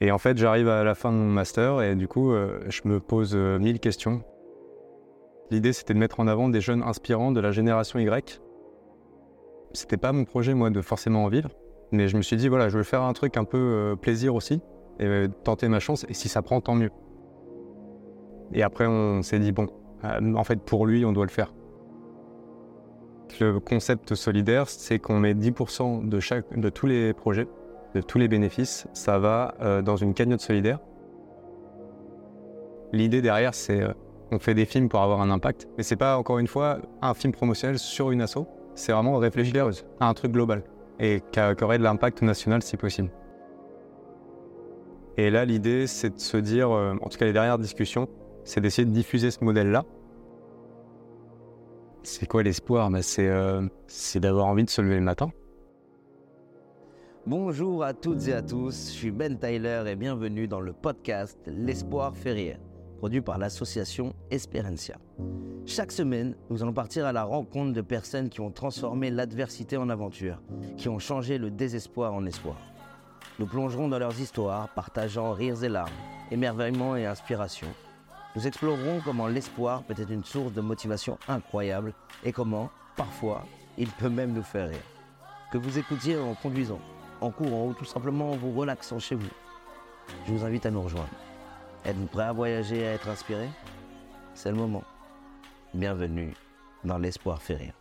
Et en fait, j'arrive à la fin de mon master et du coup, euh, je me pose euh, mille questions. L'idée, c'était de mettre en avant des jeunes inspirants de la génération Y. C'était pas mon projet, moi, de forcément en vivre. Mais je me suis dit, voilà, je vais faire un truc un peu euh, plaisir aussi et tenter ma chance. Et si ça prend, tant mieux. Et après, on s'est dit, bon, en fait, pour lui, on doit le faire. Le concept solidaire, c'est qu'on met 10% de, chaque, de tous les projets, de tous les bénéfices, ça va euh, dans une cagnotte solidaire. L'idée derrière, c'est euh, on fait des films pour avoir un impact, mais c'est pas encore une fois un film promotionnel sur une asso, c'est vraiment réfléchir à un truc global et qui aurait de l'impact national si possible. Et là, l'idée, c'est de se dire, euh, en tout cas les dernières discussions, c'est d'essayer de diffuser ce modèle-là c'est quoi l'espoir? Bah, euh, C'est d'avoir envie de se lever le matin. Bonjour à toutes et à tous, je suis Ben Tyler et bienvenue dans le podcast L'espoir fait produit par l'association Esperencia. Chaque semaine, nous allons partir à la rencontre de personnes qui ont transformé l'adversité en aventure, qui ont changé le désespoir en espoir. Nous plongerons dans leurs histoires, partageant rires et larmes, émerveillement et inspiration nous explorerons comment l'espoir peut être une source de motivation incroyable et comment, parfois, il peut même nous faire rire. Que vous écoutiez en conduisant, en courant ou tout simplement en vous relaxant chez vous, je vous invite à nous rejoindre. Êtes-vous prêt à voyager et à être inspiré? C'est le moment. Bienvenue dans l'espoir fait rire.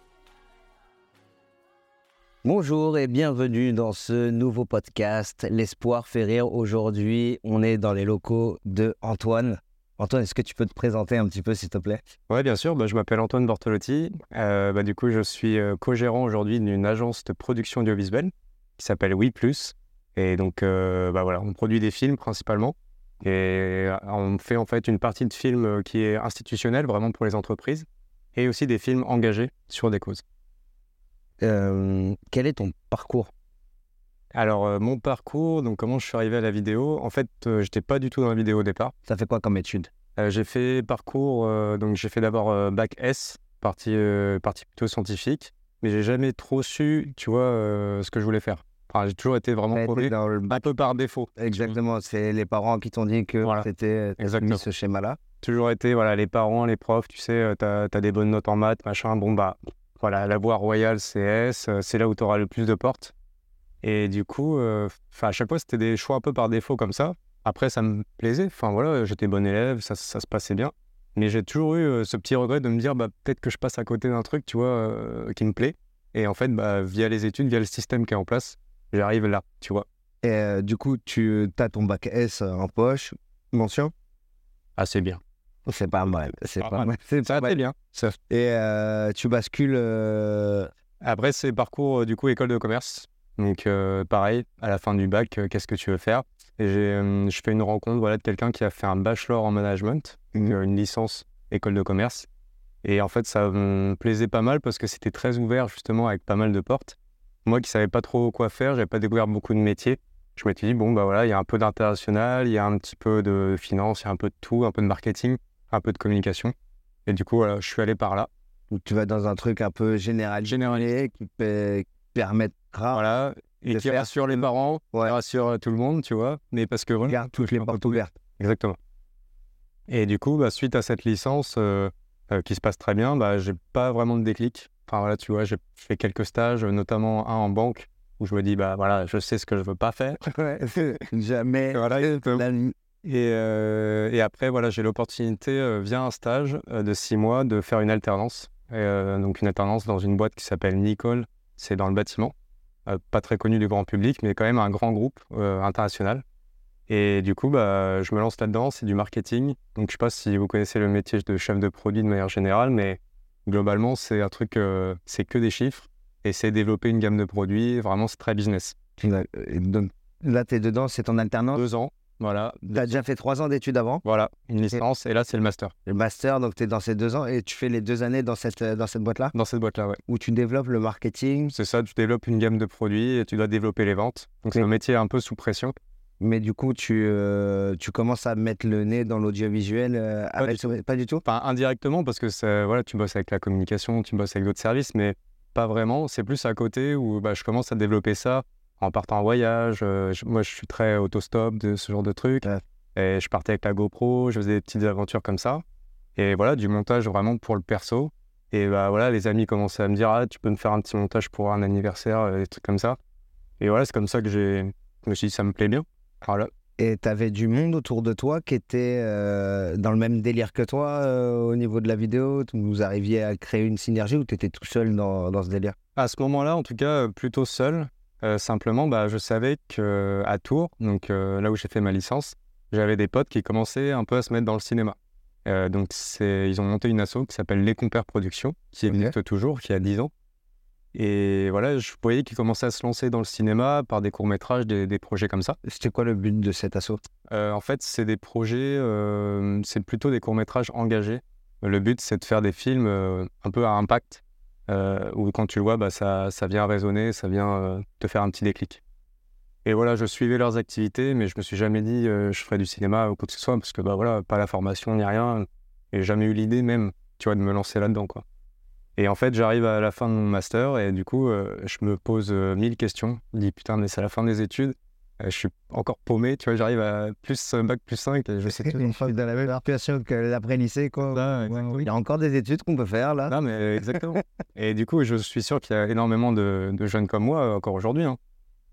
Bonjour et bienvenue dans ce nouveau podcast L'espoir fait rire. Aujourd'hui, on est dans les locaux de Antoine. Antoine, est-ce que tu peux te présenter un petit peu, s'il te plaît? Oui, bien sûr. Bah, je m'appelle Antoine Bortolotti. Euh, bah, du coup, je suis euh, co-gérant aujourd'hui d'une agence de production audiovisuelle qui s'appelle Oui Plus. Et donc, euh, bah, voilà, on produit des films principalement. Et on fait en fait une partie de films qui est institutionnelle, vraiment pour les entreprises, et aussi des films engagés sur des causes. quel est ton parcours? Alors, euh, mon parcours, donc comment je suis arrivé à la vidéo, en fait, je euh, j'étais pas du tout dans la vidéo au départ. Ça fait quoi comme étude? Euh, J'ai fait parcours, donc j'ai fait d'abord bac S, partie, partie plutôt scientifique, mais j'ai jamais trop su, tu vois, ce que je voulais faire. Enfin, j'ai toujours été vraiment dans le... un peu par défaut. Exactement, c'est les parents qui t'ont dit que c'était ce schéma-là. Toujours été, voilà, les parents, les profs, tu sais, tu as, des bonnes notes en maths, machin, bon bah, voilà, la voie royale CS, c'est là où tu auras le plus de portes. Et du coup, euh, à chaque fois, c'était des choix un peu par défaut comme ça. Après, ça me plaisait. Enfin, voilà, j'étais bon élève, ça, ça, se passait bien. Mais j'ai toujours eu euh, ce petit regret de me dire, bah, peut-être que je passe à côté d'un truc, tu vois, euh, qui me plaît. Et en fait, bah, via les études, via le système qui est en place, j'arrive là, tu vois. Et du coup, tu as ton bac S en poche, mention? Ah, c'est bien. C'est pas mal. C'est pas, mal. C'est bien. Ça. Et tu bascules. Après, c'est parcours, du coup, école de commerce. Donc euh, pareil, à la fin du bac, euh, qu'est-ce que tu veux faire? Et euh, je fais une rencontre voilà, de quelqu'un qui a fait un bachelor en management, une, licence école de commerce. Et en fait, ça me plaisait pas mal parce que c'était très ouvert justement avec pas mal de portes. Moi qui savais pas trop quoi faire, j'avais pas découvert beaucoup de métiers. Je m'étais dit bon bah voilà, il y a un peu d'international, il y a un petit peu de finance, il y a un peu de tout, un peu de marketing, un peu de communication. Et du coup voilà, je suis allé par là. Donc tu vas dans un truc un peu général, généralisé qui, qui permettre voilà, et qui rassure les parents, ouais. rassure tout le monde, tu vois. Mais parce que voilà, Garde toutes les portes ouvertes. Exactement. Et du coup, bah, suite à cette licence euh, euh, qui se passe très bien, bah, j'ai pas vraiment de déclic. Enfin voilà, tu vois, j'ai fait quelques stages, notamment un en banque, où je me dis, bah voilà, je sais ce que je veux pas faire. Jamais. voilà, et, et, après, voilà, j'ai l'opportunité, via un stage de six mois, de faire une alternance. donc une alternance dans une boîte qui s'appelle Nicole, c'est dans le bâtiment. Euh, pas très connu du grand public, mais quand même un grand groupe euh, international. Et du coup, bah, je me lance là-dedans, c'est du marketing. Donc, je ne sais pas si vous connaissez le métier de chef de produit de manière générale, mais globalement, c'est un truc, euh, c'est que des chiffres. Et c'est développer une gamme de produits. Vraiment, c'est très business. Là, tu es dedans, c'est en alternance? Deux ans. Voilà. Tu as déjà fait trois ans d'études avant? Voilà, une licence et, là c'est le master. Le master, donc tu es dans ces deux ans et tu fais les deux années dans cette, euh, dans cette boîte-là? Dans cette boîte-là, ouais. Où tu développes le marketing? C'est ça, tu développes une gamme de produits et tu dois développer les ventes. Donc c'est un métier un peu sous pression. Mais du coup, tu, euh, tu commences à mettre le nez dans l'audiovisuel euh, pas, du pas du tout? Enfin, indirectement, parce que voilà, tu bosses avec la communication, tu bosses avec d'autres services, mais pas vraiment. C'est plus à côté où bah, je commence à développer ça en partant en voyage. euh, je- moi, je suis très autostop de ce genre de trucs. Ouais. Et je partais avec la GoPro, je faisais des petites aventures comme ça. Et voilà, du montage vraiment pour le perso. Et bah voilà, les amis commençaient à me dire Ah, tu peux me faire un petit montage pour un anniversaire, des trucs comme ça. Et voilà, c'est comme ça que j'ai. Je me suis dit, ça me plaît bien. Voilà. Et tu avais du monde autour de toi qui était euh, dans le même délire que toi euh, au niveau de la vidéo? Vous arriviez à créer une synergie ou tu étais tout seul dans, dans ce délire? À ce moment-là, en tout cas, euh, plutôt seul. Euh, simplement, bah, je savais qu'à Tours, donc là où j'ai fait ma licence, j'avais des potes qui commençaient un peu à se mettre dans le cinéma. Donc, ils ont monté une asso qui s'appelle Les Compères Productions, qui Ok. existe toujours, qui a 10 ans. Et voilà, je voyais qu'ils commençaient à se lancer dans le cinéma par des courts-métrages, des, des projets comme ça. C'était quoi le but de cet assaut? Euh, en fait, c'est des projets, euh, c'est plutôt des courts-métrages engagés. Le but, c'est de faire des films euh, un peu à impact, où quand tu le vois, bah, ça, ça vient résonner, ça vient te faire un petit déclic. Et voilà, je suivais leurs activités, mais je me suis jamais dit je ferais du cinéma ou quoi que ce soit, parce que bah, voilà, pas la formation ni rien, et jamais eu l'idée même, tu vois, de me lancer là-dedans, quoi. Et en fait, j'arrive à la fin de mon master, et du coup, euh, je me pose euh, mille questions. Je me dis putain, mais c'est la fin des études. Euh, je suis encore paumé, tu vois, j'arrive à plus bac plus 5 et je sais tout. dans la même situation que l'après-lycée, quoi. Ouais, ouais. Il y a encore des études qu'on peut faire là. Non, mais exactement. et du coup, je suis sûr qu'il y a énormément de, de jeunes comme moi encore aujourd'hui. hein.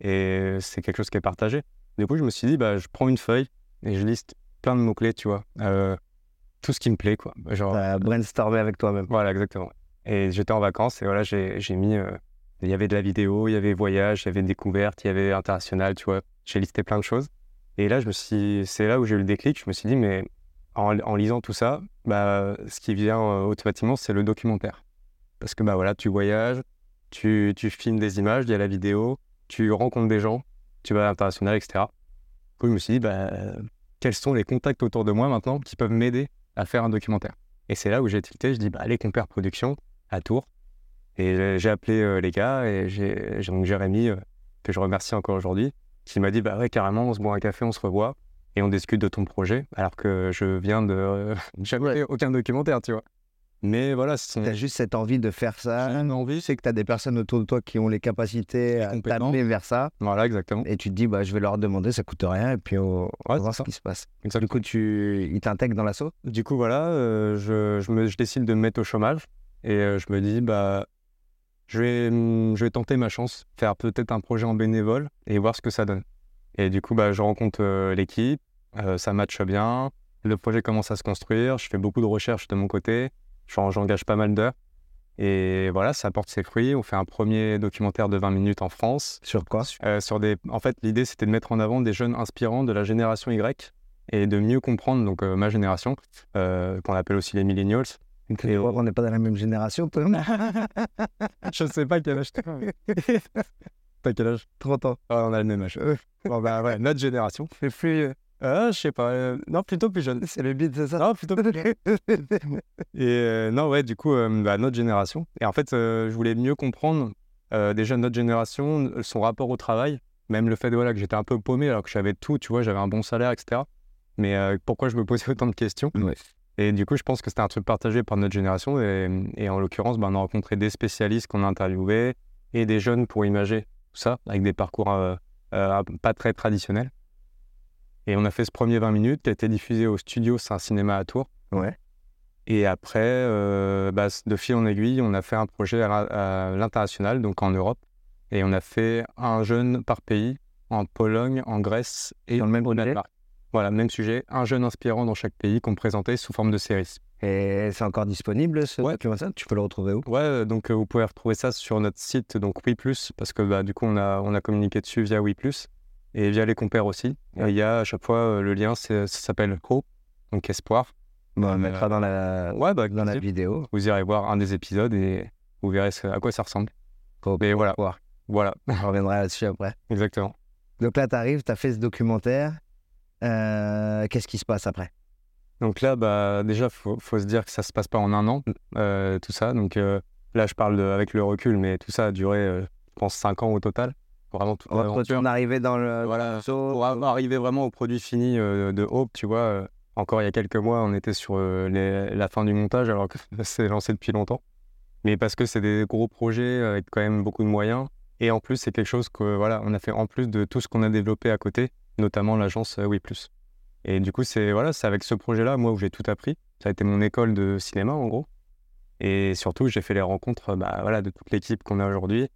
Et c'est quelque chose qui est partagé. Du coup, je me suis dit, bah, je prends une feuille et je liste plein de mots-clés, tu vois. Tout ce qui me plaît, quoi. Genre, T'as brainstormé avec toi-même. voilà, exactement. Et j'étais en vacances et voilà, j'ai mis. euh, il y avait de la vidéo, il y avait voyage, il y avait découverte, il y avait international, tu vois. J'ai listé plein de choses. Et là, c'est là où j'ai eu le déclic. Je me suis dit, mais en, lisant tout ça, bah, ce qui vient euh, automatiquement, c'est le documentaire. Parce que bah voilà, tu voyages, tu, tu filmes des images, il y a la vidéo, tu rencontres des gens, tu vas à l'international, etc. Coup, je me suis dit, bah, quels sont les contacts autour de moi maintenant qui peuvent m'aider à faire un documentaire? Et c'est là où j'ai tilté, je dis, bah, les compères production à Tours. Et j'ai- appelé euh, les gars et j'ai donc Jérémy, euh, que je remercie encore aujourd'hui, qui m'a dit, bah ouais, carrément, on se boit un café, on se revoit et on discute de ton projet, alors que je viens de jamais fait aucun documentaire, tu vois. Mais voilà, c'est T'as juste cette envie de faire ça. une envie. Sais que tu as des personnes autour de toi qui ont les capacités à t'amener vers ça. Voilà, exactement. Et tu te dis, bah, je vais leur demander, ça coûte rien, et puis on, va Ouais, voir c'est ce qui se passe. Exactement. Du coup, tu... ils t'intègrent dans l'assaut? Du coup, voilà, euh, je, je, me, je décide de me mettre au chômage et euh, je me dis, bah, je vais, hum, je vais tenter ma chance, faire peut-être un projet en bénévole et voir ce que ça donne. Et du coup, bah, je rencontre euh, l'équipe, euh, ça matche bien, le projet commence à se construire, je fais beaucoup de recherches de mon côté, j'en- j'engage pas mal d'heures. Et voilà, ça porte ses fruits. On fait un premier documentaire de 20 minutes en France. Sur quoi? Euh, sur des... En fait, l'idée, c'était de mettre en avant des jeunes inspirants de la génération Y et de mieux comprendre donc, ma génération, qu'on appelle aussi les millennials. Tu vois qu'on n'est pas dans la même génération, toi Je sais pas quel âge t'as. T'as quel âge? 30 ans. Ah, On a le même âge. Bon, bah ouais, notre génération. C'est plus... euh, je sais pas. euh, Non, plutôt plus jeune. C'est le beat, c'est ça Non, plutôt plus jeune. Et euh, non, ouais, du coup, euh, bah, notre génération. Et en fait, je voulais mieux comprendre déjà notre génération, son rapport au travail, même le fait voilà, que j'étais un peu paumé alors que j'avais tout, tu vois, j'avais un bon salaire, etc. Mais pourquoi je me posais autant de questions? Ouais. Et du coup, je pense que c'était un truc partagé par notre génération. Et, et en l'occurrence, bah, on a rencontré des spécialistes qu'on a interviewés et des jeunes pour imager tout ça, avec des parcours euh, euh, pas très traditionnels. Et on a fait ce premier 20 minutes qui a été diffusé au studio, c'est un cinéma à Tours. Ouais. Et après, euh, bah, de fil en aiguille, on a fait un projet à, à l'international, donc en Europe. Et on a fait un jeune par pays, en Pologne, en Grèce et Dans le même au sujet Danemark. Voilà, même sujet, un jeune inspirant dans chaque pays qu'on présentait sous forme de série. Et c'est encore disponible, ce Ouais. documentaire Tu peux le retrouver où? Ouais, euh, donc euh, vous pouvez retrouver ça sur notre site, donc Oui parce que bah, du coup, on a, on a communiqué dessus via Oui et via les compères aussi. Et il y a à chaque fois euh, le lien, ça s'appelle Hope, donc espoir. Bon, On Euh, mettra dans la, Ouais, bah, dans la vidéo. vous irez voir un des épisodes et vous verrez ce- à quoi ça ressemble. Pour, Mais voilà, voir. voilà, On reviendra là-dessus après. exactement. Donc là, tu arrives, tu as fait ce documentaire. Euh, Qu'est-ce qui se passe après? Donc là, bah, déjà, faut, faut se dire que ça se passe pas en un an, euh, tout ça. Donc euh, là, je parle de- avec le recul, mais tout ça a duré, je pense, cinq ans au total. Vraiment toute ton arrivée dans le Voilà, pour arriver vraiment au produit fini de Hope, tu vois, encore il y a quelques mois, on était sur les- la fin du montage alors que c'est lancé depuis longtemps. Mais parce que c'est des gros projets avec quand même beaucoup de moyens. Et en plus, c'est quelque chose que voilà, on a fait en plus de tout ce qu'on a développé à côté, notamment l'agence euh, Oui Plus. Et du coup, c'est voilà, c'est avec ce projet-là, moi, où j'ai tout appris. Ça a été mon école de cinéma, en gros. Et surtout, j'ai fait les rencontres bah, voilà, de toute l'équipe qu'on a aujourd'hui,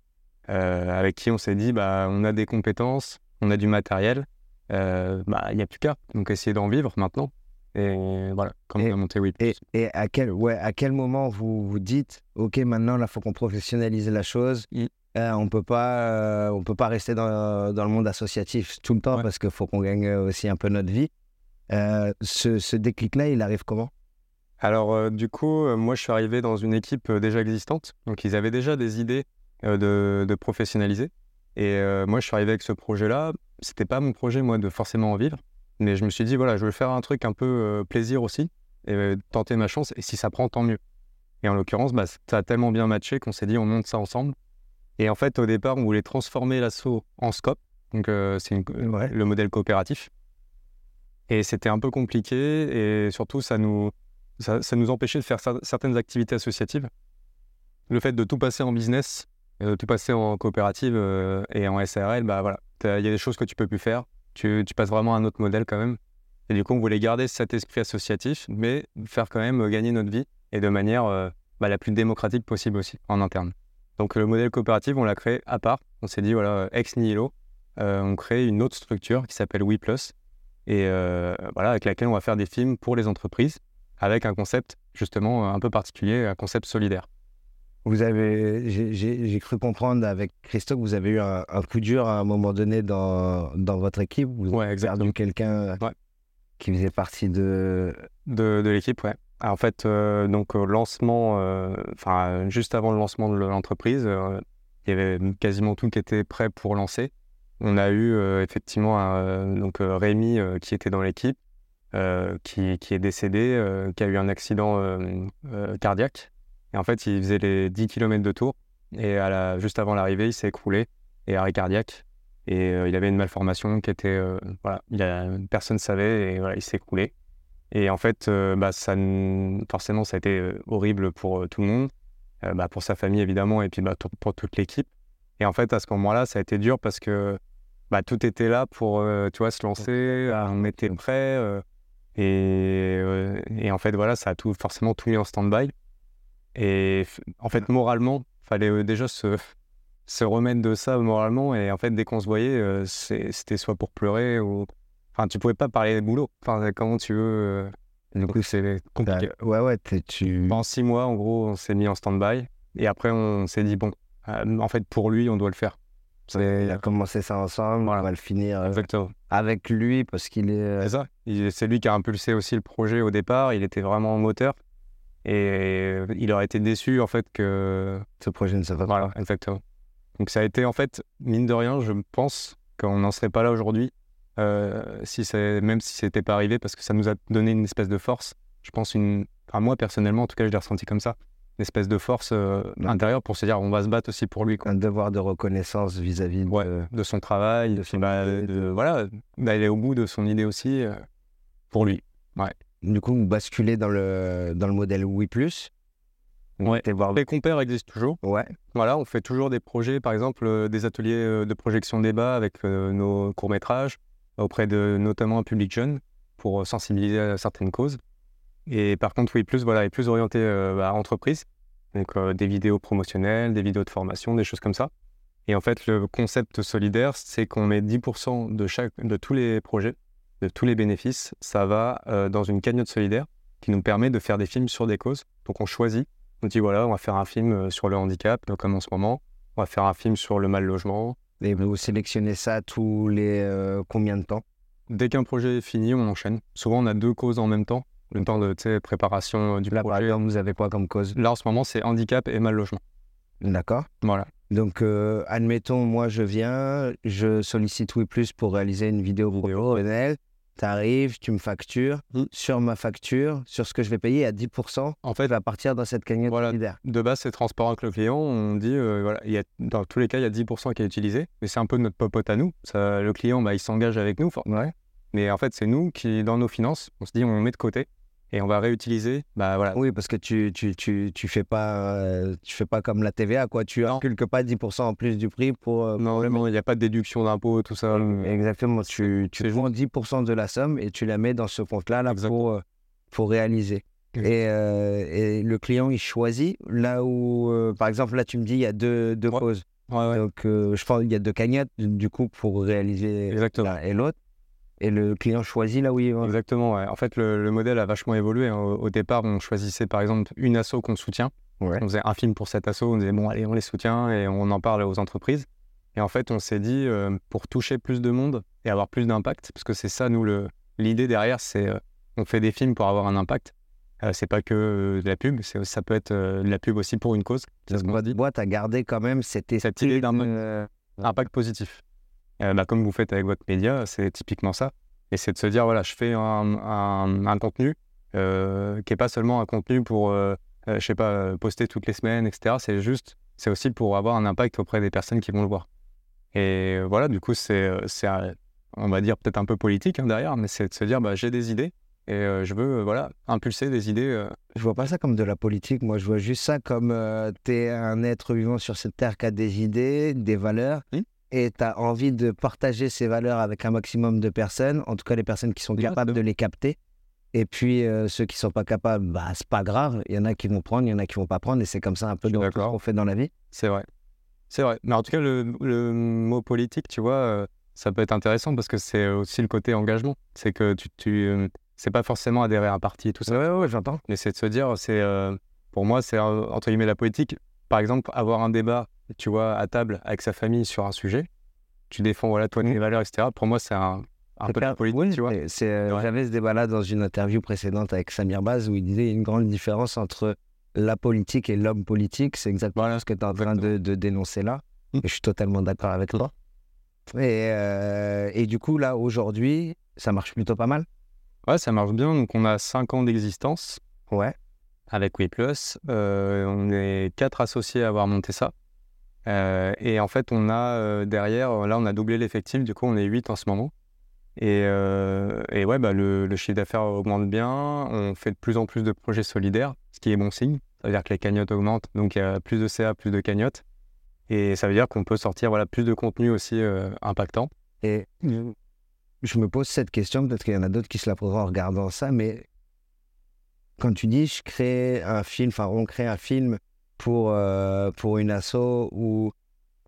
euh, avec qui on s'est dit, bah, on a des compétences, on a du matériel, euh, bah, il n'y a plus qu'à. Donc, essayer d'en vivre maintenant. Et voilà, quand on a monté Oui Et, et, à, quel, ouais, à quel moment vous vous dites, OK, maintenant, il faut qu'on professionnalise la chose Mm. Euh, on peut pas, euh, on peut pas rester dans, dans le monde associatif tout le temps Ouais. parce qu'il faut qu'on gagne aussi un peu notre vie. Euh, ce, ce déclic-là, il arrive comment? Alors, euh, du coup, moi, je suis arrivé dans une équipe déjà existante. Donc, ils avaient déjà des idées de, de professionnaliser. Et moi, je suis arrivé avec ce projet-là. C'était pas mon projet, moi, de forcément en vivre. Mais je me suis dit, voilà, je veux faire un truc un peu plaisir aussi et tenter ma chance. Et si ça prend, tant mieux. Et en l'occurrence, bah, ça a tellement bien matché qu'on s'est dit, on monte ça ensemble. Et en fait, au départ, on voulait transformer l'assaut en scope. Donc, euh, c'est Ouais. le modèle coopératif. Et c'était un peu compliqué. Et surtout, ça nous, ça, ça nous empêchait de faire cer- certaines activités associatives. Le fait de tout passer en business, euh, de tout passer en coopérative euh, et en SARL, bah voilà, il y a des choses que tu peux plus faire. Tu, tu passes vraiment à un autre modèle quand même. Et du coup, on voulait garder cet esprit associatif, mais faire quand même euh, gagner notre vie et de manière euh, bah, la plus démocratique possible aussi en interne. Donc le modèle coopératif, on l'a créé à part. On s'est dit, voilà, ex nihilo, euh, on crée une autre structure qui s'appelle WePlus et euh, voilà, avec laquelle on va faire des films pour les entreprises avec un concept justement un peu particulier, un concept solidaire. Vous avez, j'ai- cru comprendre avec Christophe que vous avez eu un, un coup dur à un moment donné dans, dans votre équipe. Vous Ouais, avez perdu quelqu'un Ouais. qui faisait partie de. De, de l'équipe, ouais. Ah, En fait, euh, donc au lancement, euh, enfin juste avant le lancement de l'entreprise, euh, il y avait quasiment tout qui était prêt pour lancer. On a eu euh, effectivement donc euh, Rémi euh, qui était dans l'équipe, euh, qui, qui est décédé, euh, qui a eu un accident euh, euh, cardiaque. Et en fait, il faisait les 10 km de tour. Et juste avant l'arrivée, il s'est écroulé et arrêt cardiaque. Et euh, il avait une malformation qui était, euh, voilà, personne ne savait et voilà, il s'est écroulé. Et en fait, euh, bah, forcément, ça a été euh, horrible pour euh, tout le monde, bah, pour sa famille évidemment, et puis bah, pour, toute l'équipe. Et en fait, à ce moment-là, ça a été dur parce que tout était là pour, tu vois, se lancer, on était prêt. euh, et, en fait, voilà, ça a tout, forcément tout mis en stand-by. Et en fait, moralement, fallait euh, déjà se, se remettre de ça moralement. Et en fait, dès qu'on se voyait, c'était soit pour pleurer ou. Enfin, tu pouvais pas parler de boulot. Enfin, comment tu veux. euh, Du coup, c'est compliqué. Ouais, ouais, t'es- tu. Pendant six mois, en gros, on s'est mis en stand-by. Et après, on s'est dit, bon, euh, en fait, pour lui, on doit le faire. On a commencé ça ensemble, Voilà. on va le finir euh, Exactement. avec lui parce qu'il est. euh, C'est ça. C'est lui qui a impulsé aussi le projet au départ. Il était vraiment moteur. Et il aurait été déçu, en fait, que. Ce projet ne se Voilà, pas. exactement. Donc, ça a été, en fait, mine de rien, je pense qu'on n'en serait pas là aujourd'hui. Euh, si c'est même si c'était pas arrivé, parce que ça nous a donné une espèce de force. Je pense une. Enfin, moi, personnellement, en tout cas, je l'ai ressenti comme ça. Une espèce de force euh, Ouais. intérieure pour se dire, on va se battre aussi pour lui. Quoi. Un devoir de reconnaissance vis-à-vis de. Ouais, de son travail, de de, son bah, de- voilà, d'aller au bout de son idée aussi euh, pour lui. Du coup, vous basculez dans le, dans le modèle Oui. Ouais. Voir. Les compères existent toujours. Ouais. Voilà, on fait toujours des projets, par exemple des ateliers de projection débat avec euh, nos courts-métrages auprès de notamment un public jeune pour euh, sensibiliser à certaines causes. Et par contre, oui, plus voilà, est plus orienté euh, à entreprise, donc euh, des vidéos promotionnelles, des vidéos de formation, des choses comme ça. Et en fait, le concept solidaire, c'est qu'on met 10% de chaque, de tous les projets, de tous les bénéfices, ça va dans une cagnotte solidaire qui nous permet de faire des films sur des causes. Donc on choisit on dit voilà, on va faire un film sur le handicap, euh, comme en ce moment. On va faire un film sur le mal logement. Et vous sélectionnez ça tous les euh, combien de temps? Dès qu'un projet est fini, on enchaîne. Souvent, on a deux causes en même temps. Le temps de préparation euh, du Là, par projet. exemple, vous avez quoi comme cause? Là, en ce moment, c'est handicap et mal logement. D'accord. Voilà. Donc, euh, admettons, moi, je viens, je sollicite Oui Plus pour réaliser une vidéo professionnelle. Tu arrives, tu me factures. Mm. Sur ma facture, sur ce que je vais payer, à 10%, En fait, va partir dans cette cagnotte Voilà. solidaire. de base, c'est transparent avec le client. On dit, euh, voilà, il y a, dans tous les cas, il y a 10% qui est utilisé. Mais c'est un peu notre popote à nous. Ça, le client, bah, il s'engage avec nous. Ouais. Mais en fait, c'est nous qui, dans nos finances, on se dit, on met de côté. Et on va réutiliser. Bah voilà. Oui, parce que tu tu, tu, tu fais pas euh, tu fais pas comme la TVA quoi. Tu calcules pas 10% en plus du prix pour. euh, Non, il n'y a pas de déduction d'impôt, tout ça. Exactement. Tu tu prends 10% de la somme et tu la mets dans ce compte-là là Exact. pour euh, pour réaliser. Et, euh, et le client il choisit là où par exemple là tu me dis il y a deux deux Ouais. causes. Ouais, ouais. Donc je pense qu'il y a deux cagnottes du coup pour réaliser l'un et l'autre. Et le client choisit là où il va. Exactement, ouais. En fait, le, le modèle a vachement évolué. hein. Au, au départ, on choisissait par exemple une asso qu'on soutient. Ouais. On faisait un film pour cette asso, on disait bon, allez, on les soutient et on en parle aux entreprises. Et en fait, on s'est dit, euh, pour toucher plus de monde et avoir plus d'impact, parce que c'est ça, nous, l'idée derrière, c'est euh, on fait des films pour avoir un impact. Euh, c'est pas que euh, de la pub, ça peut être euh, de la pub aussi pour une cause. C'est ce qu'on Votre dit. boîte a gardé quand même cette, Cette idée d'un euh, impact positif. Euh, bah, comme vous faites avec votre média, c'est typiquement ça. Et c'est de se dire, voilà, je fais un, un- un contenu euh, qui n'est pas seulement un contenu pour, euh, euh, je sais pas, poster toutes les semaines, etc. C'est juste, c'est aussi pour avoir un impact auprès des personnes qui vont le voir. Et voilà, du coup, c'est, on va dire, peut-être un peu politique hein, derrière, mais c'est de se dire, bah, j'ai des idées et euh, je veux, euh, voilà, impulser des idées. euh, Je vois pas ça comme de la politique, moi je vois juste ça comme tu es un être vivant sur cette terre qui a des idées, des valeurs, Oui. Et tu as envie de partager ces valeurs avec un maximum de personnes, en tout cas les personnes qui sont capables de les capter. Et puis euh, ceux qui sont pas capables, bah, c'est pas grave, il y en a qui vont prendre, il y en a qui vont pas prendre, et c'est comme ça un peu dans tout ce qu'on fait dans la vie. C'est vrai. C'est vrai. Mais en tout cas, le, le mot politique, tu vois, euh, ça peut être intéressant parce que c'est aussi le côté engagement. C'est que tu, tu euh, c'est pas forcément adhérer à un parti et tout ça. Ouais, ouais, j'entends. Mais c'est de se dire, c'est euh, pour moi, c'est entre guillemets la politique. Par exemple, avoir un débat, tu vois, à table avec sa famille sur un sujet, tu défends voilà toi tes valeurs, etc. Pour moi, c'est un, un peu politique, Oui, tu vois. euh. J'avais ce débat-là dans une interview précédente avec Samir Baz où il disait il y a une grande différence entre la politique et l'homme politique. C'est exactement Voilà, ce que tu es en train de, de dénoncer là. Mm. Et je suis totalement d'accord avec toi. Et, euh, et du coup, là, aujourd'hui, ça marche plutôt pas mal? Ouais, ça marche bien. Donc, on a 5 ans d'existence Ouais. avec WePlus. Euh, on est quatre associés à avoir monté ça. Euh, et en fait, on a euh, derrière, là, on a doublé l'effectif. Du coup, on est 8 en ce moment. Et, euh, ouais, bah, le, chiffre d'affaires augmente bien. On fait de plus en plus de projets solidaires, ce qui est bon signe. Ça veut dire que les cagnottes augmentent. Donc, il y a plus de CA, plus de cagnottes. Et ça veut dire qu'on peut sortir voilà, plus de contenu aussi euh, impactant. Et je me pose cette question, peut-être qu'il y en a d'autres qui se la poseront en regardant ça, mais quand tu dis je crée un film, enfin on crée un film pour, euh, pour une asso, ou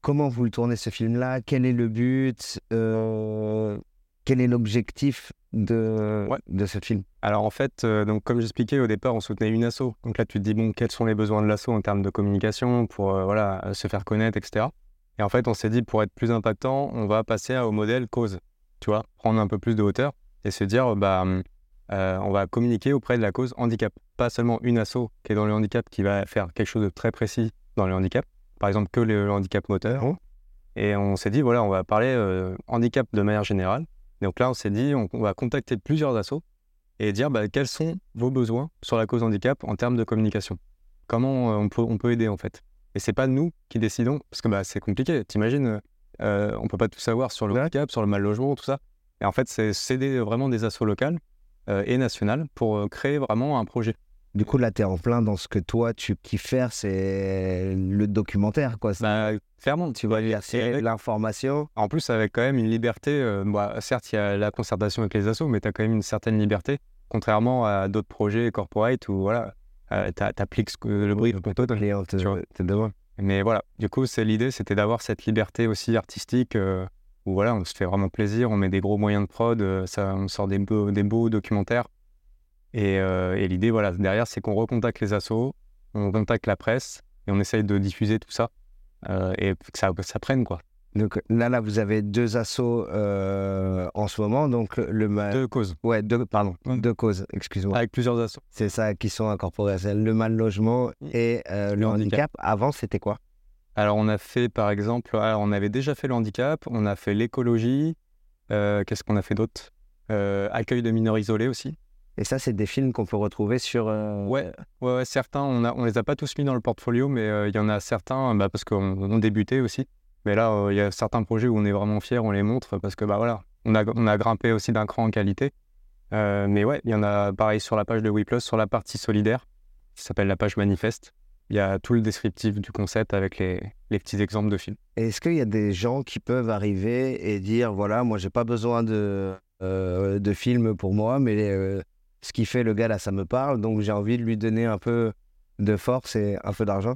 comment vous le tournez ce film-là? Quel est le but Euh, Quel est l'objectif de, Ouais. de ce film? Alors en fait, euh, donc comme j'expliquais au départ, on soutenait une asso. Donc là, tu te dis bon, quels sont les besoins de l'asso en termes de communication pour voilà se faire connaître, etc. Et en fait, on s'est dit pour être plus impactant, on va passer au modèle cause. Tu vois, prendre un peu plus de hauteur et se dire bah hum, euh, on va communiquer auprès de la cause handicap. Pas seulement une asso qui est dans le handicap qui va faire quelque chose de très précis dans le handicap. Par exemple que le handicap moteur. Oh. Et on s'est dit voilà, on va parler euh, handicap de manière générale. Donc là, on s'est dit on, on va contacter plusieurs assos et dire bah, quels sont vos besoins sur la cause handicap en termes de communication? Comment euh, on, peut, on peut aider en fait? Et c'est pas nous qui décidons, parce que bah, c'est compliqué. T'imagines, on peut pas tout savoir sur le handicap, sur le mal logement, tout ça. Et en fait, c'est s'aider vraiment des assos locales et nationales pour euh, créer vraiment un projet. Du coup, là, tu es en plein dans ce que toi, tu kiffes faire, c'est le documentaire, quoi. Bah, clairement, tu vas avec- l'information. En plus, avec quand même une liberté, euh, bah, certes, il y a la concertation avec les assos, mais tu as quand même une certaine liberté, contrairement à d'autres projets corporate où voilà, euh, tu appliques le brief te demande. Mais voilà, du coup, c'est l'idée, c'était d'avoir cette liberté aussi artistique euh, où voilà, on se fait vraiment plaisir, on met des gros moyens de prod, euh, ça, on sort des beaux, des beaux documentaires. Et, euh, et l'idée, voilà, derrière, c'est qu'on recontacte les assos, on contacte la presse et on essaye de diffuser tout ça euh, et que ça, ça prenne quoi. Donc là, là, vous avez deux euh, en ce moment. Donc le mal. Deux causes, Ouais, deux, pardon, deux causes, excuse-moi. avec plusieurs assos. C'est ça qui sont incorporées. C'est le mal logement Mm. et euh, le, Le handicap. handicap. Avant, c'était quoi? Alors, on a fait, par exemple, alors, on avait déjà fait le handicap, on a fait l'écologie. euh, Qu'est-ce qu'on a fait d'autre? Euh, Accueil de mineurs isolés aussi. Et ça, c'est des films qu'on peut retrouver sur. euh, Ouais, ouais, ouais, certains, on on les a pas tous mis dans le portfolio, mais il y en a certains, bah, parce qu'on on débutait aussi. Mais là, il y a certains projets où on est vraiment fiers, on les montre parce que bah voilà, on a, on a grimpé aussi d'un cran en qualité. Mais ouais, il y en a pareil sur la page de WePlus, sur la partie solidaire, qui s'appelle la page manifeste. Il y a tout le descriptif du concept avec les, les petits exemples de films. Est-ce qu'il y a des gens qui peuvent arriver et dire voilà, moi, j'ai pas besoin de, euh, de film pour moi, mais euh, ce qui fait le gars là, ça me parle, donc j'ai envie de lui donner un peu de force et un peu d'argent?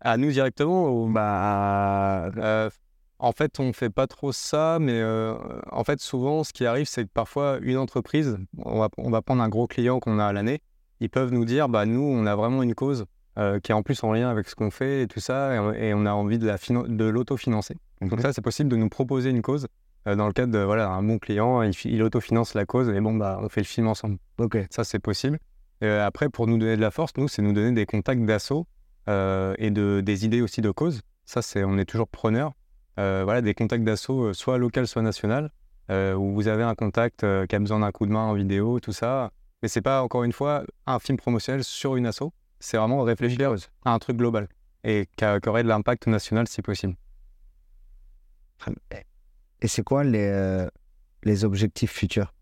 À nous directement ou... Bah, Euh, en fait, on fait pas trop ça, mais euh, en fait, souvent, ce qui arrive, c'est que parfois, une entreprise, on va, on va prendre un gros client qu'on a à l'année, ils peuvent nous dire, bah, nous, on a vraiment une cause euh, qui est en plus en lien avec ce qu'on fait et tout ça, et, on- et on a envie de, la de l'autofinancer. Donc ça, c'est possible de nous proposer une cause euh, dans le cadre de, voilà, un bon client, il, il autofinance la cause, et bon, bah, on fait le film ensemble. ok. Ça, c'est possible. Euh, après, pour nous donner de la force, nous, c'est nous donner des contacts d'assaut et de, des idées aussi de cause. Ça, c'est, on est toujours preneur. Voilà, des contacts d'assaut, soit local, soit national, où vous avez un contact qui a besoin d'un coup de main en vidéo, tout ça. Mais c'est pas, encore une fois, un film promotionnel sur une asso. C'est vraiment réfléchir à un truc global et qui, aurait de l'impact national si possible. Et c'est quoi les, euh, les objectifs futurs?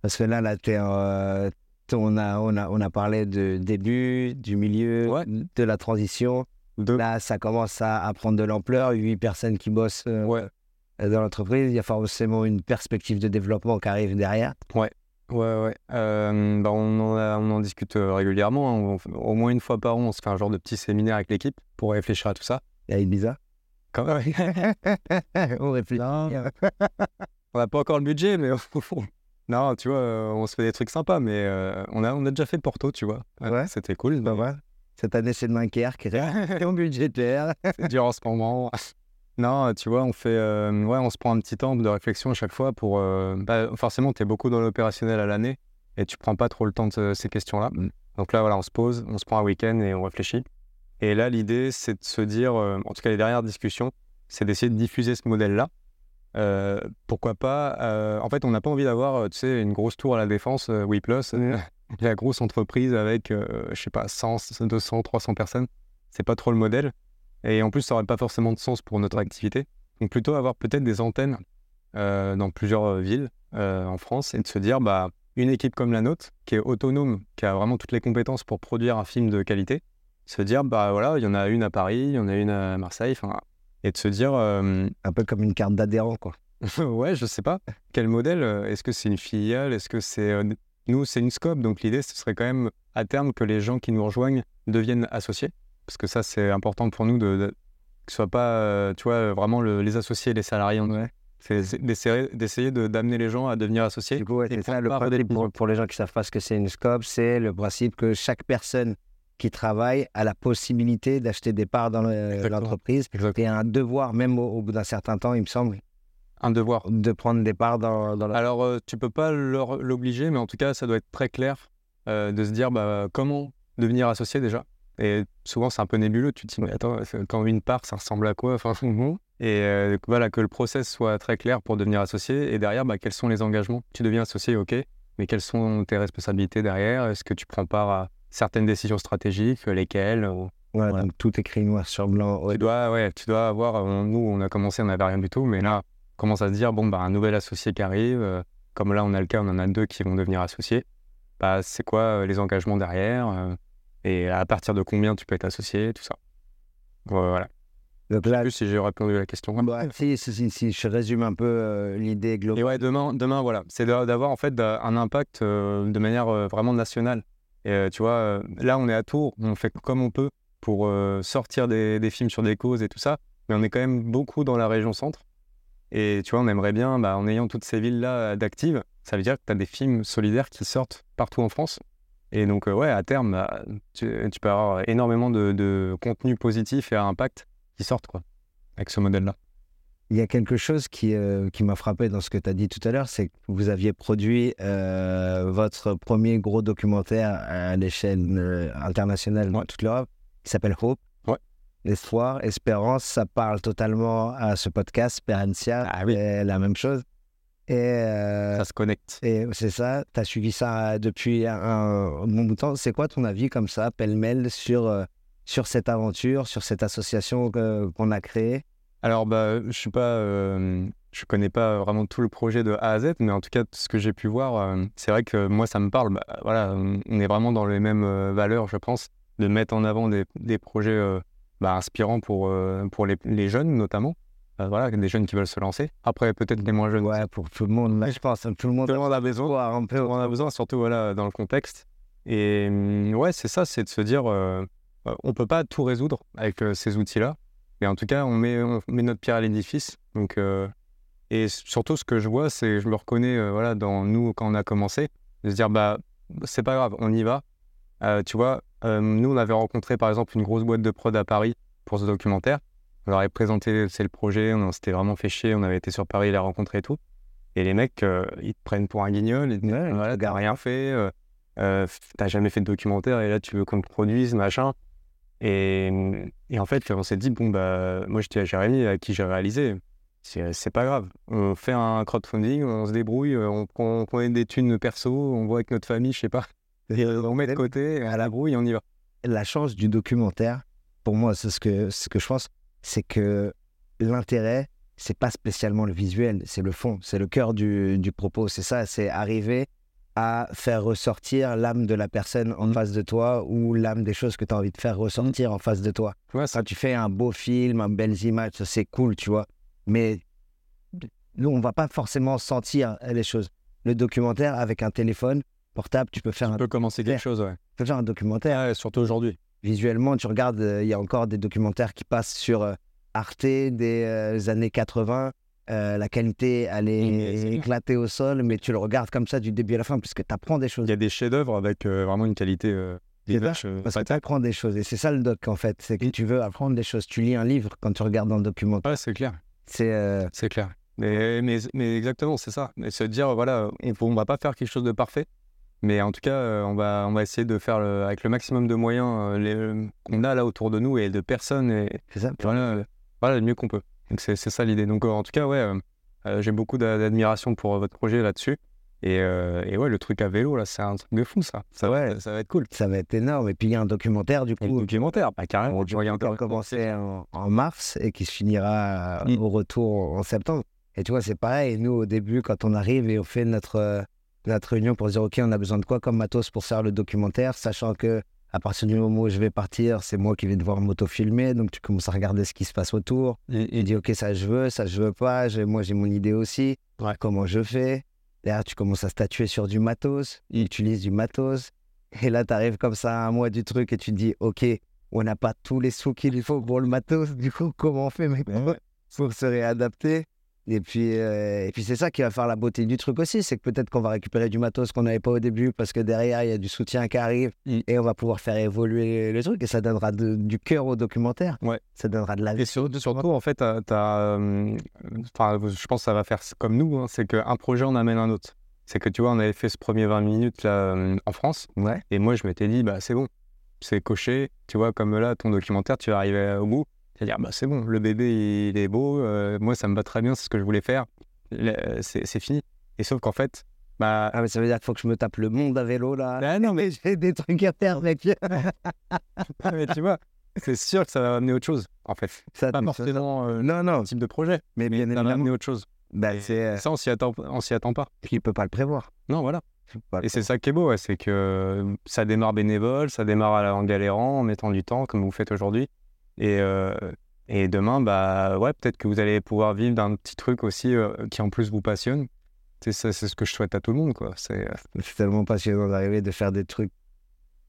Parce que là, euh, on, a, on, a, on a parlé de début, du milieu, Ouais. de la transition. De- Là, ça commence à, à prendre de l'ampleur. Huit personnes qui bossent euh, Ouais. dans l'entreprise. Il y a forcément une perspective de développement qui arrive derrière. Ouais, ouais. Euh, bah, on, en a- on en discute euh, régulièrement. hein. On au moins une fois par an, on se fait un genre de petit séminaire avec l'équipe pour réfléchir à tout ça. Y a Ibiza. Quand même. on réfléchit. On n'a pas encore le budget, mais non, tu vois, euh, on se fait des trucs sympas, mais euh, on, a, on a déjà fait Porto, tu vois. Ouais. C'était cool. Pas mal. Cette année, c'est Dunkerque. Réaction budgétaire. C'est dur en ce moment. Non, tu vois, on fait, euh, ouais, on se prend un petit temps de réflexion à chaque fois pour. euh, bah, forcément, tu es beaucoup dans l'opérationnel à l'année et tu prends pas trop le temps de ce- ces questions-là. Mm. Donc là, voilà, on se pose, on se prend un week-end et on réfléchit. Et là, l'idée, c'est de se dire, euh, en tout cas, les dernières discussions, c'est d'essayer de diffuser ce modèle-là. Euh, pourquoi pas euh, En fait, on n'a pas envie d'avoir, euh, tu sais, une grosse tour à la défense, euh, WePlus, la grosse entreprise avec, euh, je sais pas, 100, 200, 300 personnes. C'est pas trop le modèle. Et en plus, ça n'aurait pas forcément de sens pour notre activité. Donc plutôt avoir peut-être des antennes euh, dans plusieurs euh, villes euh, en France et de se dire, bah, une équipe comme la nôtre, qui est autonome, qui a vraiment toutes les compétences pour produire un film de qualité, se dire, bah voilà, il y en a une à Paris, il y en a une à Marseille, enfin, et de se dire, euh, Un peu comme une carte d'adhérent, quoi. ouais, je sais pas, quel modèle Est-ce que c'est une filiale Est-ce que c'est. nous, c'est une scope, donc l'idée, ce serait quand même à terme que les gens qui nous rejoignent deviennent associés, parce que ça, c'est important pour nous de, de- que ce soit pas, euh, tu vois, vraiment le- les associés et les salariés. vrai. C'est d'essayer d'essayer de- d'amener les gens à devenir associés. Du coup, ouais, c'est ça le principe. Pour, pour les gens qui savent pas ce que c'est une scope, c'est le principe que chaque personne qui travaille a la possibilité d'acheter des parts dans le- l'entreprise Exactement. et a un devoir, même au, au bout d'un certain temps, il me semble, Un devoir. de prendre des parts dans, dans la... Alors, euh, tu peux pas l'obliger, mais en tout cas, ça doit être très clair euh, de se dire bah, comment devenir associé déjà. Et souvent, c'est un peu nébuleux. Tu te dis, mais attends, quand une part, ça ressemble à quoi? Enfin, Et euh, voilà, que le process soit très clair pour devenir associé. Et derrière, bah, quels sont les engagements? Tu deviens associé, ok, mais quelles sont tes responsabilités derrière? Est-ce que tu prends part à certaines décisions stratégiques Lesquelles ou- Voilà, donc tout écrit noir sur blanc. Ouais. tu dois, ouais, tu dois avoir. euh, nous, on a commencé, on n'avait rien du tout, mais là, on commence à se dire bon, bah, un nouvel associé qui arrive, euh, comme là, on a le cas, on en a deux qui vont devenir associés. Bah, c'est quoi euh, les engagements derrière euh, Et à partir de combien tu peux être associé, tout ça. Voilà. Donc Je sais là, plus si j'ai répondu à la question. bah, si, si, si, je résume un peu euh, l'idée Et globale. ouais, demain, demain voilà, c'est d'a- d'avoir en fait un impact euh, de manière euh, vraiment nationale. Et tu vois, là, on est à Tours, on fait comme on peut pour sortir des, des films sur des causes et tout ça, mais on est quand même beaucoup dans la région centre. Et tu vois, on aimerait bien, bah, en ayant toutes ces villes-là d'actives, ça veut dire que tu as des films solidaires qui sortent partout en France. Et donc, euh, ouais, à terme, bah, tu, tu peux avoir énormément de, de contenu positif et à impact qui sortent, quoi, avec ce modèle-là. Il y a quelque chose qui, euh, qui m'a frappé dans ce que tu as dit tout à l'heure, c'est que vous aviez produit euh, votre premier gros documentaire à l'échelle euh, internationale dans Ouais. toute l'Europe, qui s'appelle Hope. Ouais. Espoir, espérance, ça parle totalement à ce podcast, Sperantia, Ah oui. la même chose. Et, euh, Ça se connecte. et c'est ça, tu as suivi ça depuis un, un bon bout de temps. C'est quoi ton avis comme ça, pêle-mêle, sur, euh, sur cette aventure, sur cette association qu'on a créée? Alors, bah, je suis pas, euh, je connais pas vraiment tout le projet de A à Z, mais en tout cas, ce que j'ai pu voir, c'est vrai que moi, ça me parle. Bah, voilà, on est vraiment dans les mêmes valeurs, je pense, de mettre en avant des, des projets bah, inspirants pour, pour les, les jeunes, notamment. Euh, voilà, des jeunes qui veulent se lancer. Après, peut-être les moins jeunes. Ouais, pour tout le monde, là, je pense. Tout le monde, Tout le monde a besoin. un peu. On a besoin, surtout voilà, dans le contexte. Et hum, ouais, c'est ça, c'est de se dire, euh, euh, on peut pas tout résoudre avec euh, ces outils-là, mais en tout cas, on met, on met notre pierre à l'édifice. Donc, euh, et surtout, ce que je vois, c'est, je me reconnais, voilà, dans nous quand on a commencé, de se dire, bah, c'est pas grave, on y va. Tu vois, nous, on avait rencontré par exemple une grosse boîte de prod à Paris pour ce documentaire. On leur avait présenté, c'est le projet, on s'était vraiment fait chier, on avait été sur Paris les rencontrer et tout. Et les mecs, euh, ils te prennent pour un guignol, ils te disent, Ouais, voilà, t'as rien fait, euh, euh, t'as jamais fait de documentaire et là tu veux qu'on te produise, machin. Et, et en fait, on s'est dit, bon, bah, moi j'étais à Jérémy, à qui j'ai réalisé, c'est c'est pas grave. On fait un crowdfunding, on se débrouille, on prend, on prend des thunes perso, on voit avec notre famille, je sais pas. Et on met de côté, à la brouille, on y va. la chance du documentaire, pour moi, c'est ce que, ce que je pense, c'est que l'intérêt, c'est pas spécialement le visuel, c'est le fond, c'est le cœur du, du propos. C'est ça, c'est arriver à faire ressortir l'âme de la personne en face de toi ou l'âme des choses que tu as envie de faire ressortir en face de toi. Tu ça- Quand tu fais un beau film, un belles images, c'est cool, tu vois. Mais nous, on va pas forcément sentir les choses. Le documentaire, avec un téléphone portable, tu peux faire, tu un, peux commencer quelque chose, ouais. tu peux faire un documentaire Ouais, surtout aujourd'hui. Visuellement, tu regardes, euh, il y a encore des documentaires qui passent sur euh, Arte des euh, années 80. euh, la qualité, elle est éclatée au sol, mais tu le regardes comme ça du début à la fin, puisque tu apprends des choses. Il y a des chefs-d'œuvre avec vraiment une qualité euh, Parce que tu apprends des choses. Et c'est ça le doc, en fait. C'est que tu veux apprendre des choses. Tu lis un livre quand tu regardes un documentaire. Ouais, c'est clair. C'est. C'est clair. Mais, mais, mais exactement, c'est ça. Et se dire, voilà, on ne va pas faire quelque chose de parfait, mais en tout cas, euh, on va, on va essayer de faire le- avec le maximum de moyens euh, qu'on a là autour de nous et de personnes, et c'est ça. voilà, voilà le mieux qu'on peut. Donc c'est c'est ça l'idée. Donc euh, en tout cas, ouais, j'ai beaucoup d'a- d'admiration pour votre projet là-dessus. Et, euh, et ouais, le truc à vélo, là, c'est un truc de fou, ça. Ça, Ouais. va, ça va être cool. Ça va être énorme. Et puis, il y a un documentaire, du coup, documentaire, bah, carrément. Tu regardes a commencé en, en mars et qui se finira Mm. au retour en septembre. Et tu vois, c'est pareil. Nous, au début, quand on arrive et on fait notre, notre réunion pour dire, OK, on a besoin de quoi comme matos pour faire le documentaire, sachant que à partir du moment où je vais partir, c'est moi qui vais devoir m'auto-filmer. Donc, tu commences à regarder ce qui se passe autour. Et, Tu dis, OK, ça je veux, ça je veux pas. Moi, j'ai mon idée aussi. Ouais. Comment je fais? Derrière, tu commences à statuer sur du matos. Tu utilises du matos. Et là, tu arrives comme ça à un mois du truc et tu te dis, OK, on n'a pas tous les sous qu'il faut pour le matos. Du coup, comment on fait Ouais. pour se réadapter? Et puis, euh, et puis c'est ça qui va faire la beauté du truc aussi, c'est que peut-être qu'on va récupérer du matos qu'on n'avait pas au début parce que derrière il y a du soutien qui arrive Mm. et on va pouvoir faire évoluer le truc et ça donnera de- du cœur au documentaire. Ouais. Ça donnera de la vie. Et sur- surtout, en fait, t'as- t'as, euh, je pense que ça va faire comme nous, hein, c'est qu'un projet en amène un autre. C'est que tu vois, on avait fait ce premier 20 minutes là, euh, en France, Ouais. et moi je m'étais dit, bah c'est bon, c'est coché, tu vois, comme là, ton documentaire, tu vas arriver au bout, vas dire, bah c'est bon, le bébé il est beau, euh, moi ça me va très bien, c'est ce que je voulais faire, Le- c'est fini. Et sauf qu'en fait, bah. Ah mais ça veut dire qu'il faut que je me tape le monde à vélo là. Ah non, mais, J'ai des trucs à faire mec. mais tu vois, c'est sûr que ça va amener autre chose, en fait. Ça, Pas forcément euh, Non non, type de projet, mais bien ça va amener autre chose. Bah, Et c'est euh, ça, on s'y attend, on s'y attend pas. tu peux pas le prévoir. Non, voilà. Et c'est ça qui est beau, ouais, c'est que euh, ça démarre bénévole, ça démarre en galérant, en mettant du temps, comme vous faites aujourd'hui. Et, euh, et demain, bah ouais, peut-être que vous allez pouvoir vivre d'un petit truc aussi euh, qui en plus vous passionne. C'est ça, c'est ce que je souhaite à tout le monde, quoi. C'est euh, C'est tellement passionnant d'arriver de faire des trucs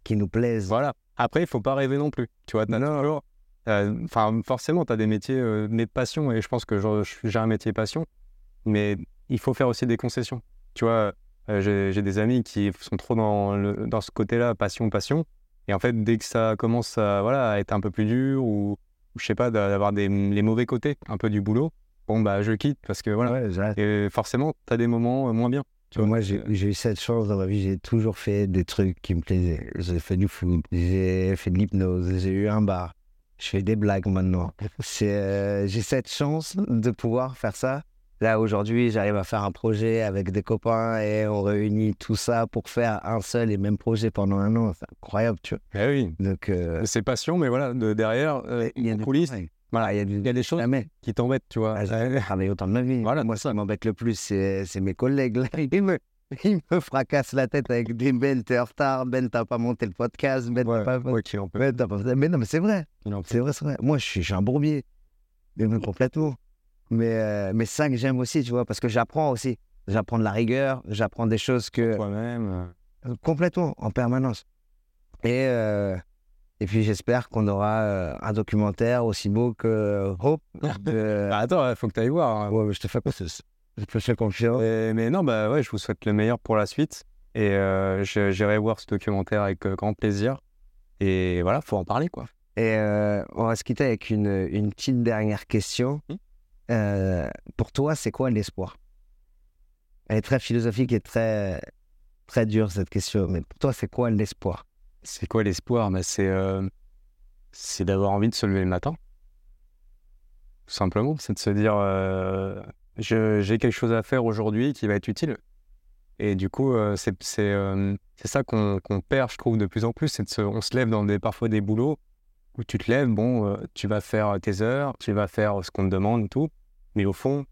qui nous plaisent. voilà. Après, il faut pas rêver non plus. Tu vois, Non. euh, Enfin, forcément, tu as des métiers, euh, des passions, et je pense que j'ai un métier passion, mais il faut faire aussi des concessions. Tu vois, euh, j'ai j'ai des amis qui sont trop dans, le, dans ce côté-là, passion, passion, et en fait, dès que ça commence à, voilà, à être un peu plus dur, ou, ou je sais pas, d'avoir des, les mauvais côtés un peu du boulot, bon, bah, je quitte, parce que voilà. Ouais, Et forcément, tu as des moments euh, moins bien. Tu vois, Moi, j'ai eu cette chance dans ma vie, j'ai toujours fait des trucs qui me plaisaient. J'ai fait du foot, j'ai fait de l'hypnose, j'ai eu un bar, je fais des blagues maintenant. Euh, j'ai cette chance de pouvoir faire ça. Là, aujourd'hui, j'arrive à faire un projet avec des copains et on réunit tout ça pour faire un seul et même projet pendant un an. C'est incroyable, tu vois. oui, Donc, euh, c'est passion, mais voilà, de, derrière, euh, il y a des coulisses. Voilà, il y a, du... il y a des choses Jamais. qui t'embêtent, tu vois. Ah, j'ai travaillé autant de ma vie. Voilà, Moi, ça m'embête le plus, c'est mes collègues. Là. Ils, me, ils me fracassent la tête avec des Ben, t'es en retard, Ben, t'as pas monté le podcast, Ben, Ouais, t'as pas... en peut. Ben, pas... Mais non, mais c'est vrai. C'est vrai, c'est vrai. Moi, je suis, je suis un bourbier. Mais complètement. Mais, euh, mais ça que j'aime aussi, tu vois, parce que j'apprends aussi. J'apprends de la rigueur, j'apprends des choses que. Toi-même. euh, Complètement, en permanence. Et, euh, et puis j'espère qu'on aura euh, un documentaire aussi beau que Hope. de- Bah, attends, il faut que tu ailles voir. hein. Ouais, mais je te fais confiance. Je te fais confiance. Et- mais non, bah ouais, je vous souhaite le meilleur pour la suite. Et euh, j'irai voir ce documentaire avec euh, grand plaisir. Et voilà, faut en parler, quoi. Et euh, on va se quitter avec une, une petite dernière question. Hmm. Euh, pour toi, c'est quoi l'espoir? Elle est très philosophique et très, très dure, cette question. Mais pour toi, c'est quoi l'espoir? C'est quoi l'espoir? Bah, C'est euh, d'avoir envie de se lever le matin. Tout simplement. C'est de se dire euh, j'ai quelque chose à faire aujourd'hui qui va être utile. Et du coup, euh, c'est ça qu'on perd, je trouve, de plus en plus. De se- on se lève dans des, parfois des boulots où tu te lèves, bon, euh, tu vas faire tes heures, tu vas faire ce qu'on te demande et tout. Mais au fond,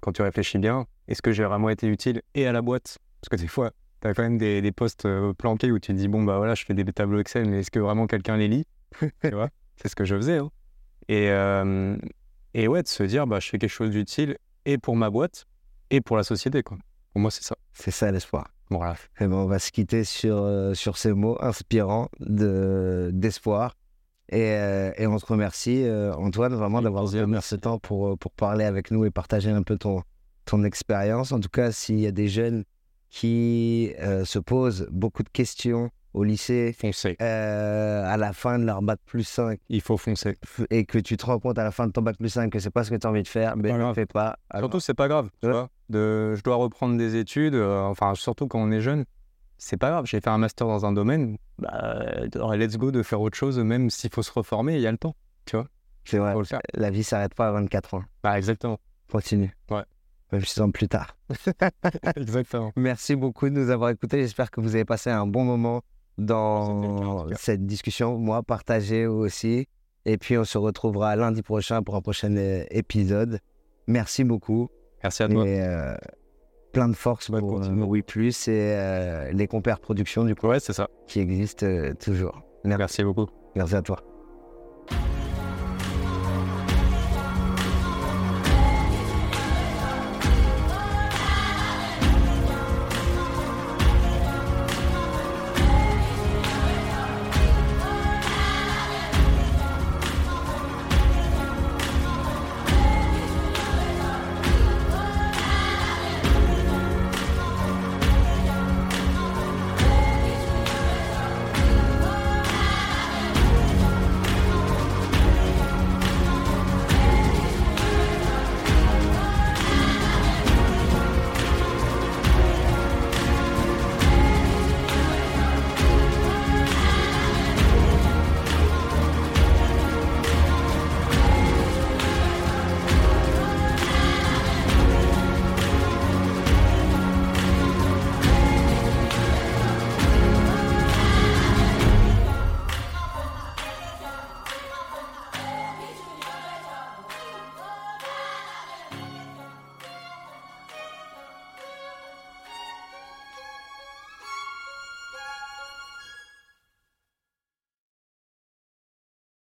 quand tu réfléchis bien, est-ce que j'ai vraiment été utile et à la boîte? Parce que des fois, tu as quand même des, des postes euh, planqués où tu te dis, bon, bah voilà, je fais des tableaux Excel, mais est-ce que vraiment quelqu'un les lit? Tu vois? C'est ce que je faisais. hein. Et, euh, et ouais, de se dire, bah, je fais quelque chose d'utile et pour ma boîte et pour la société. Quoi. Pour moi, c'est ça. C'est ça l'espoir. Voilà. Eh ben, on va se quitter sur, euh, sur ces mots inspirants de- d'espoir. Et, euh, et on te remercie, euh, Antoine, vraiment d'avoir donné ce temps pour, euh, pour parler avec nous et partager un peu ton, ton expérience. En tout cas, s'il y a des jeunes qui euh, se posent beaucoup de questions au lycée, Foncez. euh, à la fin de leur bac plus 5, Il faut foncer. et que tu te rends compte à la fin de ton bac plus 5 que c'est pas ce que tu as envie de faire, mais ne fais pas. Alors, Surtout, c'est pas grave. Tu Ouais. vois de, je dois reprendre des études. euh, enfin, surtout quand on est jeune, c'est pas grave. J'ai fait un master dans un domaine. Bah, let's go de faire autre chose, même s'il faut se reformer, il y a le temps. c'est vrai, Faut le faire. la vie s'arrête pas à 24 ans. Bah, exactement. Continue. Ouais. Même 6 ans plus tard. exactement. Merci beaucoup de nous avoir écoutés. J'espère que vous avez passé un bon moment dans cas. cette discussion. Moi, partagé aussi. Et puis, on se retrouvera lundi prochain pour un prochain euh, épisode. Merci beaucoup. Merci à toi. Et euh, plein de force Bonne pour euh. Oui Plus et euh, les compères productions du coup Ouais, c'est ça. qui existent euh, toujours. Merci. Merci beaucoup. Merci à toi.